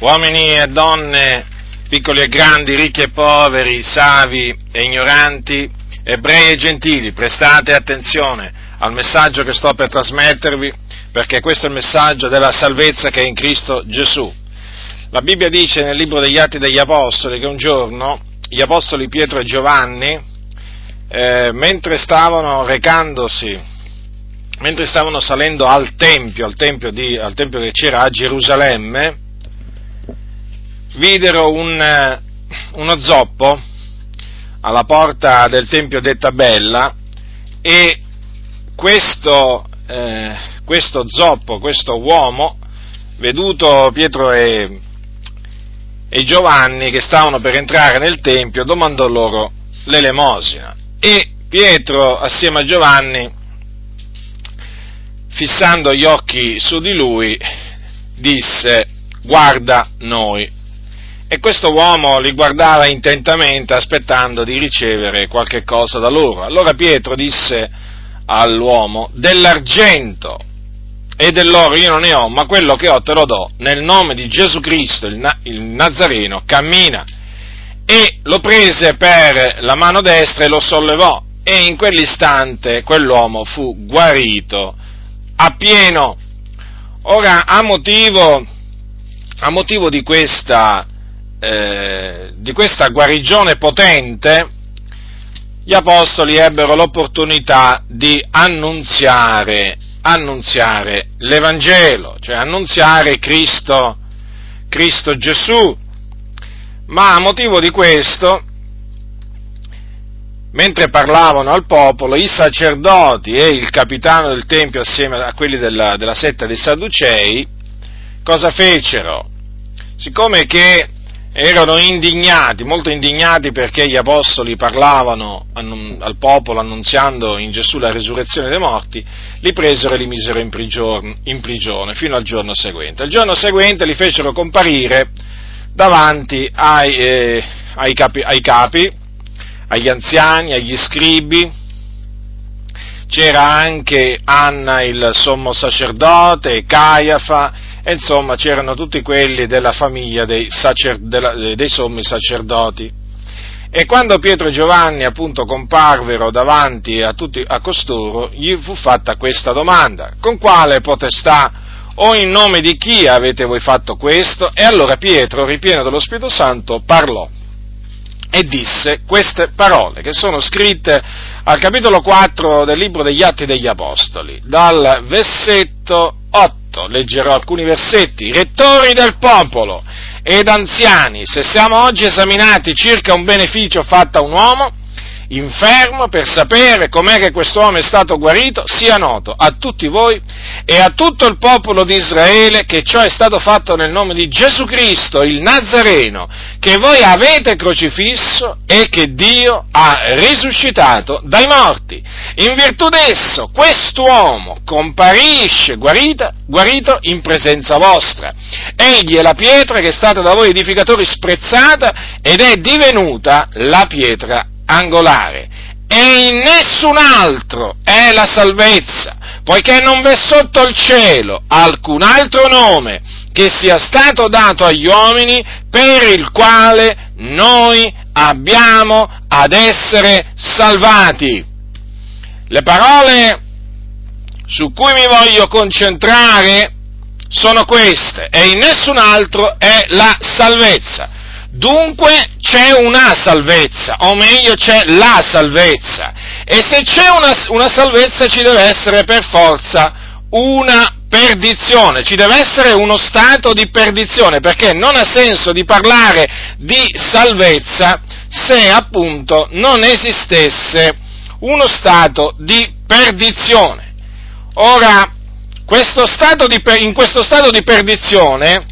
uomini e donne, piccoli e grandi, ricchi e poveri, savi e ignoranti, ebrei e gentili, prestate attenzione al messaggio che sto per trasmettervi, perché questo è il messaggio della salvezza che è in Cristo Gesù. La Bibbia dice nel libro degli Atti degli Apostoli che un giorno gli Apostoli Pietro e Giovanni, eh, mentre stavano recandosi mentre stavano salendo al Tempio, al Tempio, di, al tempio che c'era a Gerusalemme, videro un, eh, uno zoppo alla porta del Tempio detta Bella e questo, eh, questo zoppo, questo uomo, veduto Pietro e, e Giovanni che stavano per entrare nel Tempio, domandò loro l'elemosina e Pietro assieme a Giovanni fissando gli occhi su di lui, disse, guarda noi. E questo uomo li guardava intentamente aspettando di ricevere qualche cosa da loro. Allora Pietro disse all'uomo, dell'argento e dell'oro io non ne ho, ma quello che ho te lo do, nel nome di Gesù Cristo, il, il Nazareno, cammina. E lo prese per la mano destra e lo sollevò, e in quell'istante quell'uomo fu guarito appieno. Ora, a motivo, a motivo di, questa, eh, di questa guarigione potente, gli apostoli ebbero l'opportunità di annunziare, annunziare l'Evangelo, cioè annunziare Cristo, Cristo Gesù. Ma a motivo di questo mentre parlavano al popolo, i sacerdoti e il capitano del Tempio assieme a quelli della, della setta dei Sadducei, cosa fecero? Siccome che erano indignati, molto indignati perché gli apostoli parlavano al popolo annunziando in Gesù la risurrezione dei morti, li presero e li misero in prigione, in prigione fino al giorno seguente. Il giorno seguente li fecero comparire davanti ai, eh, ai, capi, ai capi agli anziani, agli scribi, c'era anche Anna il sommo sacerdote, Caiafa, e insomma c'erano tutti quelli della famiglia dei, sacer, della, dei sommi sacerdoti. E quando Pietro e Giovanni appunto comparvero davanti a, tutti, a costoro, gli fu fatta questa domanda, con quale potestà o in nome di chi avete voi fatto questo? E allora Pietro, ripieno dello Spirito Santo, parlò e disse queste parole che sono scritte al capitolo 4 del libro degli Atti degli Apostoli, dal versetto 8, leggerò alcuni versetti, rettori del popolo ed anziani, se siamo oggi esaminati circa un beneficio fatto a un uomo, infermo per sapere com'è che quest'uomo è stato guarito, sia noto a tutti voi e a tutto il popolo di Israele che ciò è stato fatto nel nome di Gesù Cristo, il Nazareno, che voi avete crocifisso e che Dio ha risuscitato dai morti. In virtù d'esso, quest'uomo comparisce guarita, guarito in presenza vostra. Egli è la pietra che è stata da voi edificatori sprezzata ed è divenuta la pietra angolare e in nessun altro è la salvezza, poiché non v'è sotto il cielo alcun altro nome che sia stato dato agli uomini per il quale noi abbiamo ad essere salvati. Le parole su cui mi voglio concentrare sono queste, e in nessun altro è la salvezza. Dunque c'è una salvezza, o meglio c'è la salvezza. E se c'è una, una, salvezza ci deve essere per forza una perdizione, ci deve essere uno stato di perdizione, perché non ha senso di parlare di salvezza se appunto non esistesse uno stato di perdizione. Ora, questo di, in questo stato di perdizione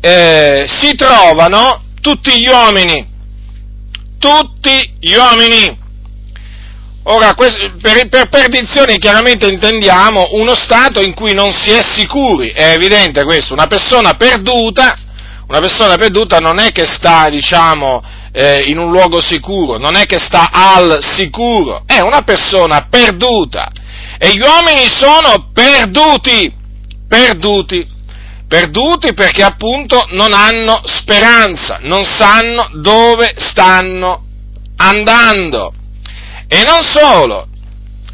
eh, si trovano tutti gli uomini, tutti gli uomini. Ora, per, per perdizione chiaramente intendiamo uno stato in cui non si è sicuri, è evidente questo, una persona perduta, una persona perduta non è che sta, diciamo, eh, in un luogo sicuro, non è che sta al sicuro, è una persona perduta. E gli uomini sono perduti, perduti perduti perché appunto non hanno speranza, non sanno dove stanno andando. E non solo,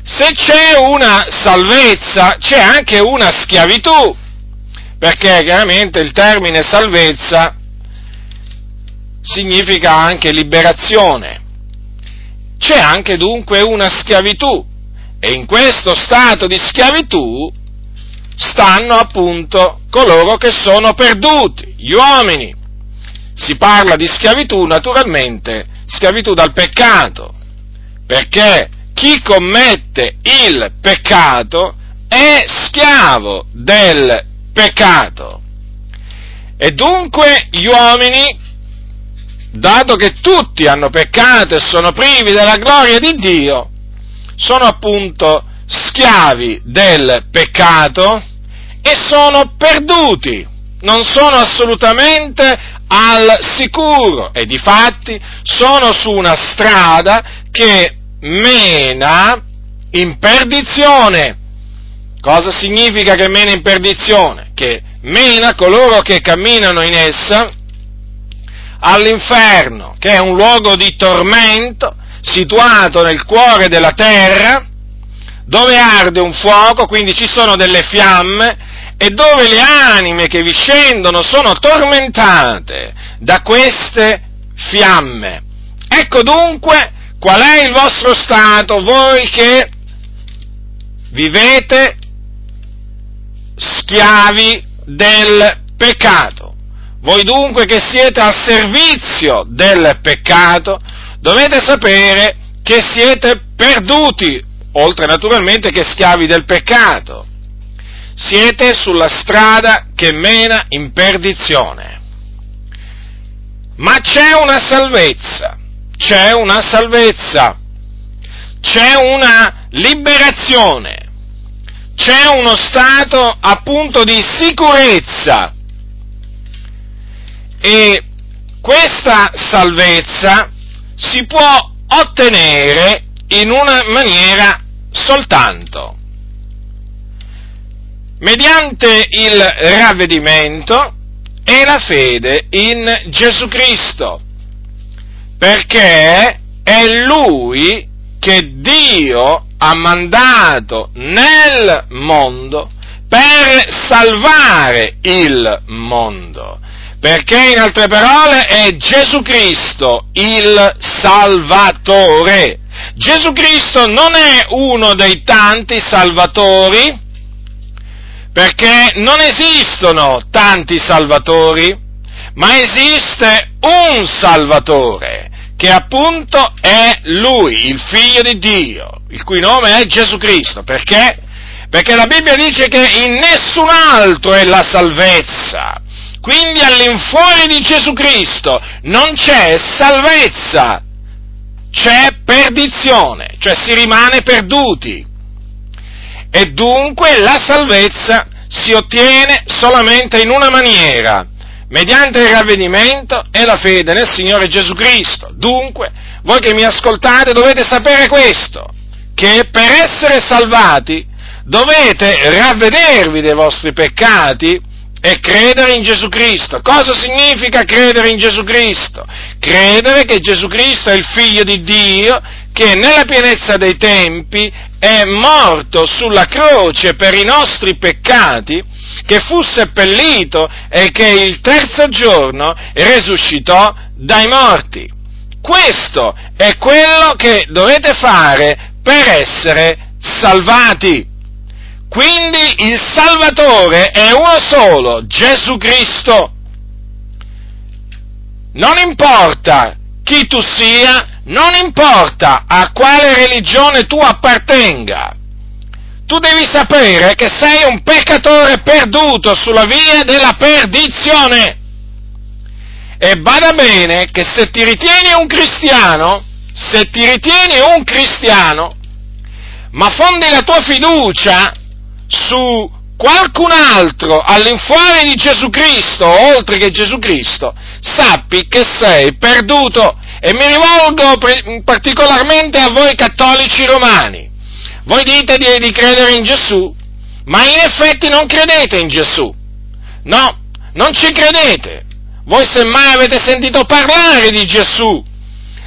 se c'è una salvezza, c'è anche una schiavitù, perché chiaramente il termine salvezza significa anche liberazione. C'è anche dunque una schiavitù e in questo stato di schiavitù stanno appunto coloro che sono perduti, gli uomini. Si parla di schiavitù naturalmente, schiavitù dal peccato, perché chi commette il peccato è schiavo del peccato. E dunque gli uomini, dato che tutti hanno peccato e sono privi della gloria di Dio, sono appunto schiavi del peccato e sono perduti, non sono assolutamente al sicuro e di fatti sono su una strada che mena in perdizione. Cosa significa che mena in perdizione? Che mena coloro che camminano in essa all'inferno, che è un luogo di tormento situato nel cuore della terra, dove arde un fuoco, quindi ci sono delle fiamme, e dove le anime che vi scendono sono tormentate da queste fiamme. Ecco dunque qual è il vostro stato, voi che vivete schiavi del peccato. Voi dunque che siete al servizio del peccato, dovete sapere che siete perduti, oltre naturalmente che schiavi del peccato. Siete sulla strada che mena in perdizione. Ma c'è una salvezza, c'è una salvezza, c'è una liberazione, c'è uno stato appunto di sicurezza. E questa salvezza si può ottenere in una maniera soltanto mediante il ravvedimento e la fede in Gesù Cristo, perché è Lui che Dio ha mandato nel mondo per salvare il mondo perché in altre parole è Gesù Cristo il Salvatore. Gesù Cristo non è uno dei tanti salvatori, perché non esistono tanti salvatori, ma esiste un Salvatore, che appunto è Lui, il Figlio di Dio, il cui nome è Gesù Cristo. Perché? Perché la Bibbia dice che in nessun altro è la salvezza quindi all'infuori di Gesù Cristo non c'è salvezza, c'è perdizione, cioè si rimane perduti. E dunque la salvezza si ottiene solamente in una maniera, mediante il ravvedimento e la fede nel Signore Gesù Cristo. Dunque, voi che mi ascoltate dovete sapere questo, che per essere salvati dovete ravvedervi dei vostri peccati, e credere in Gesù Cristo. Cosa significa credere in Gesù Cristo? Credere che Gesù Cristo è il figlio di Dio, che nella pienezza dei tempi è morto sulla croce per i nostri peccati, che fu seppellito e che il terzo giorno risuscitò dai morti. Questo è quello che dovete fare per essere salvati. Quindi il Salvatore è uno solo, Gesù Cristo. Non importa chi tu sia, non importa a quale religione tu appartenga. Tu devi sapere che sei un peccatore perduto sulla via della perdizione. E bada bene che se ti ritieni un cristiano, se ti ritieni un cristiano, ma fondi la tua fiducia su qualcun altro all'infuori di Gesù Cristo, oltre che Gesù Cristo, sappi che sei perduto. E mi rivolgo particolarmente a voi cattolici romani. Voi dite di, di credere in Gesù, ma in effetti non credete in Gesù. No, non ci credete. Voi semmai avete sentito parlare di Gesù.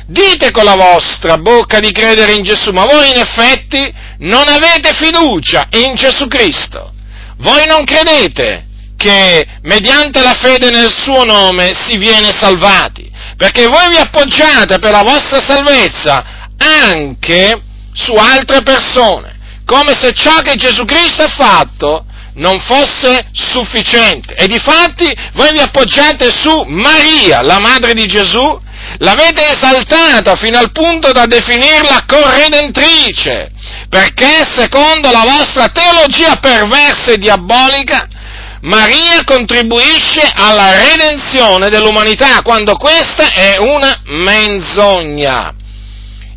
Dite con la vostra bocca di credere in Gesù, ma voi in effetti non avete fiducia in Gesù Cristo. Voi non credete che mediante la fede nel suo nome si viene salvati, perché voi vi appoggiate per la vostra salvezza anche su altre persone, come se ciò che Gesù Cristo ha fatto non fosse sufficiente. E difatti voi vi appoggiate su Maria, la madre di Gesù, l'avete esaltata fino al punto da definirla corredentrice, perché secondo la vostra teologia perversa e diabolica, Maria contribuisce alla redenzione dell'umanità, quando questa è una menzogna.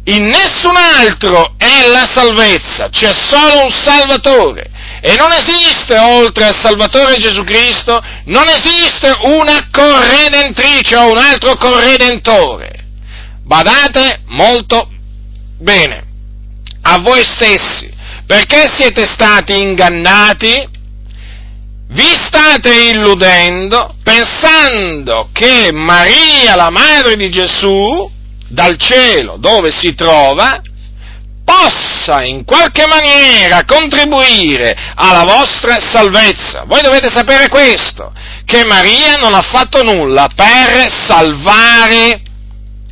In nessun altro è la salvezza, c'è solo un Salvatore. E non esiste, oltre al Salvatore Gesù Cristo, non esiste una corredentrice o un altro corredentore. Badate molto bene a voi stessi, perché siete stati ingannati, vi state illudendo pensando che Maria, la madre di Gesù, dal cielo dove si trova, possa in qualche maniera contribuire alla vostra salvezza. Voi dovete sapere questo, che Maria non ha fatto nulla per salvare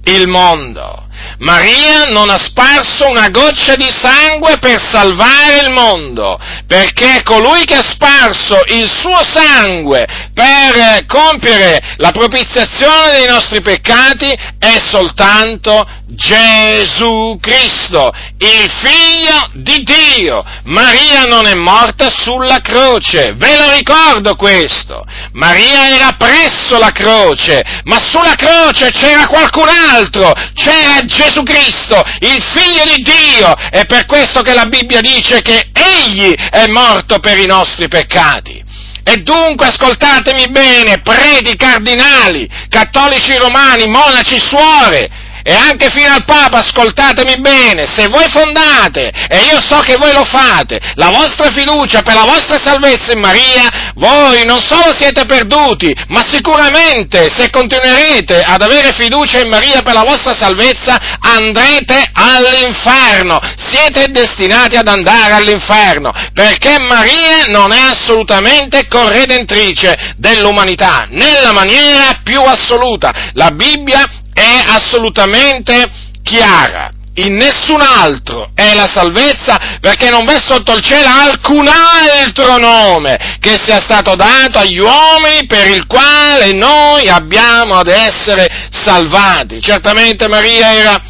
il mondo. Maria non ha sparso una goccia di sangue per salvare il mondo, perché colui che ha sparso il suo sangue per compiere la propiziazione dei nostri peccati è soltanto Gesù Cristo, il figlio di Dio. Maria non è morta sulla croce, ve lo ricordo questo. Maria era presso la croce, ma sulla croce c'era qualcun altro, c'era Gesù Cristo, il figlio di Dio. È per questo che la Bibbia dice che egli è morto per i nostri peccati. E dunque ascoltatemi bene, preti, cardinali, cattolici romani, monaci, suore, e anche fino al Papa, ascoltatemi bene, se voi fondate, e io so che voi lo fate, la vostra fiducia per la vostra salvezza in Maria, voi non solo siete perduti, ma sicuramente se continuerete ad avere fiducia in Maria per la vostra salvezza, andrete all'inferno, siete destinati ad andare all'inferno, perché Maria non è assolutamente corredentrice dell'umanità, nella maniera più assoluta. La Bibbia è assolutamente chiara. In nessun altro è la salvezza perché non v'è sotto il cielo alcun altro nome che sia stato dato agli uomini per il quale noi abbiamo ad essere salvati. Certamente Maria era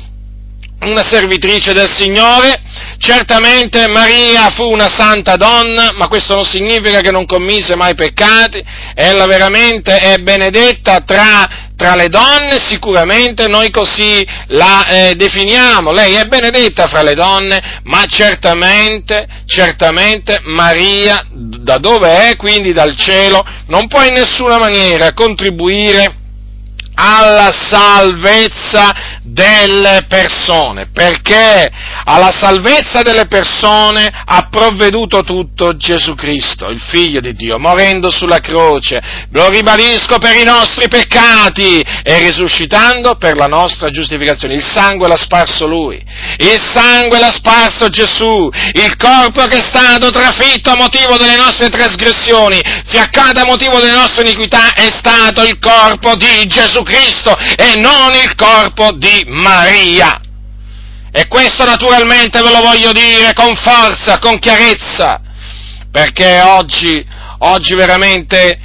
una servitrice del Signore, certamente Maria fu una santa donna, ma questo non significa che non commise mai peccati, ella veramente è benedetta tra tra le donne sicuramente noi così la eh, definiamo, lei è benedetta fra le donne, ma certamente, certamente Maria, da dove è, quindi dal cielo, non può in nessuna maniera contribuire alla salvezza delle persone, perché alla salvezza delle persone ha provveduto tutto Gesù Cristo, il Figlio di Dio, morendo sulla croce, lo ribadisco per i nostri peccati e risuscitando per la nostra giustificazione. Il sangue l'ha sparso Lui, il sangue l'ha sparso Gesù, il corpo che è stato trafitto a motivo delle nostre trasgressioni, fiaccato a motivo delle nostre iniquità, è stato il corpo di Gesù Cristo e non il corpo di Maria. E questo naturalmente ve lo voglio dire con forza, con chiarezza, perché oggi, oggi veramente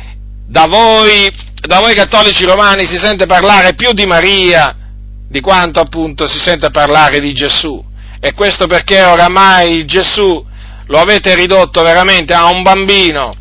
da voi, da voi cattolici romani si sente parlare più di Maria di quanto appunto si sente parlare di Gesù. E questo perché oramai Gesù lo avete ridotto veramente a un bambino,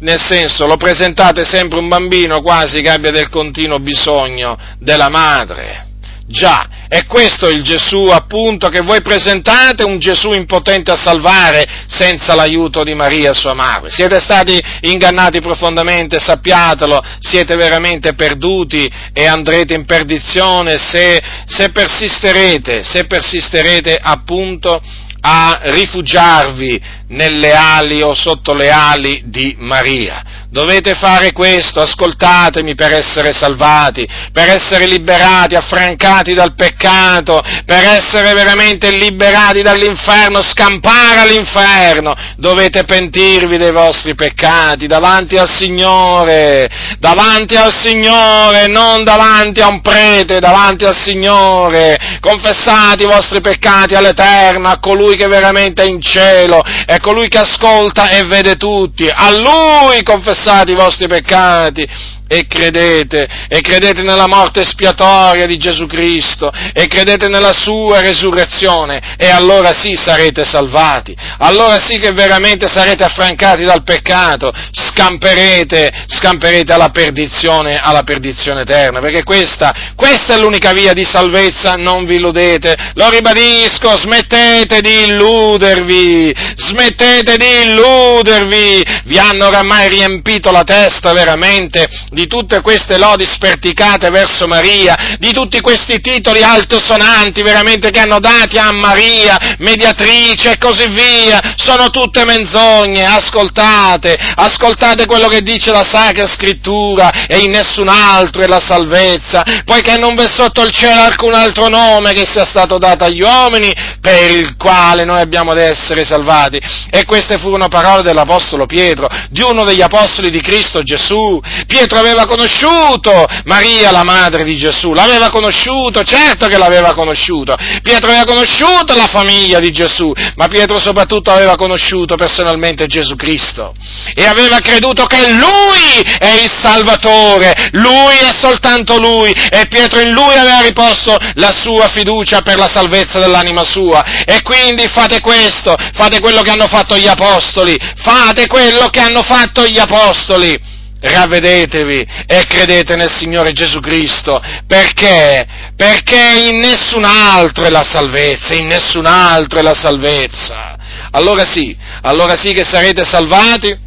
nel senso lo presentate sempre un bambino quasi che abbia del continuo bisogno della madre. Già, è questo il Gesù appunto che voi presentate, un Gesù impotente a salvare senza l'aiuto di Maria sua madre. Siete stati ingannati profondamente, sappiatelo, siete veramente perduti e andrete in perdizione se, se persisterete, se persisterete appunto a rifugiarvi nelle ali o sotto le ali di Maria. Dovete fare questo, ascoltatemi, per essere salvati, per essere liberati, affrancati dal peccato, per essere veramente liberati dall'inferno, scampare all'inferno. Dovete pentirvi dei vostri peccati davanti al Signore, davanti al Signore, non davanti a un prete, davanti al Signore. Confessate i vostri peccati all'Eterno, a colui che veramente è in cielo, è colui che ascolta e vede tutti. A Lui confessate confessate i vostri peccati e credete, e credete nella morte espiatoria di Gesù Cristo, e credete nella sua resurrezione, e allora sì sarete salvati, allora sì che veramente sarete affrancati dal peccato, scamperete, scamperete alla perdizione, alla perdizione eterna, perché questa, questa è l'unica via di salvezza, non vi illudete, lo ribadisco, smettete di illudervi, smettete di illudervi, vi hanno oramai riempito la testa veramente di tutte queste lodi sperticate verso Maria, di tutti questi titoli altosonanti veramente che hanno dati a Maria, mediatrice e così via, sono tutte menzogne, ascoltate, ascoltate quello che dice la Sacra Scrittura e in nessun altro è la salvezza, poiché non v'è sotto il cielo alcun altro nome che sia stato dato agli uomini per il quale noi abbiamo ad essere salvati. E queste furono parole dell'Apostolo Pietro, di uno degli Apostoli di Cristo Gesù. Pietro aveva conosciuto Maria, la madre di Gesù, l'aveva conosciuto, certo che l'aveva conosciuto. Pietro aveva conosciuto la famiglia di Gesù, ma Pietro soprattutto aveva conosciuto personalmente Gesù Cristo e aveva creduto che Lui è il Salvatore, Lui è soltanto Lui e Pietro in Lui aveva riposto la sua fiducia per la salvezza dell'anima sua. E quindi fate questo, fate quello che hanno fatto gli apostoli, fate quello che hanno fatto gli apostoli ravvedetevi e credete nel Signore Gesù Cristo, perché? Perché in nessun altro è la salvezza, in nessun altro è la salvezza. Allora sì, allora sì che sarete salvati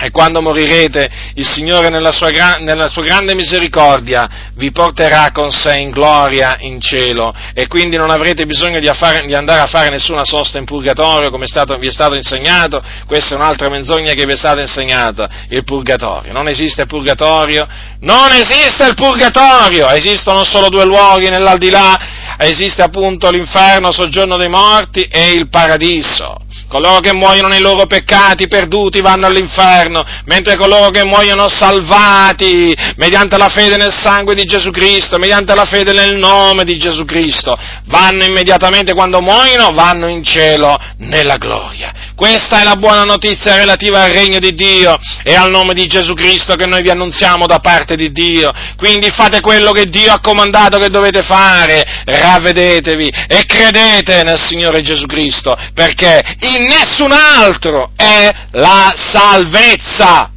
e quando morirete, il Signore nella sua, nella sua, grande misericordia vi porterà con sé in gloria in cielo e quindi non avrete bisogno di, affare, di andare a fare nessuna sosta in purgatorio come è stato, vi è stato insegnato. Questa è un'altra menzogna che vi è stata insegnata, il purgatorio. Non esiste il purgatorio, non esiste il purgatorio, esistono solo due luoghi nell'aldilà, esiste appunto l'inferno, soggiorno dei morti e il paradiso. Coloro che muoiono nei loro peccati perduti vanno all'inferno, mentre coloro che muoiono salvati mediante la fede nel sangue di Gesù Cristo, mediante la fede nel nome di Gesù Cristo, vanno immediatamente quando muoiono, vanno in cielo nella gloria. Questa è la buona notizia relativa al regno di Dio e al nome di Gesù Cristo che noi vi annunziamo da parte di Dio. Quindi fate quello che Dio ha comandato che dovete fare, ravvedetevi e credete nel Signore Gesù Cristo, perché in nessun altro è la salvezza.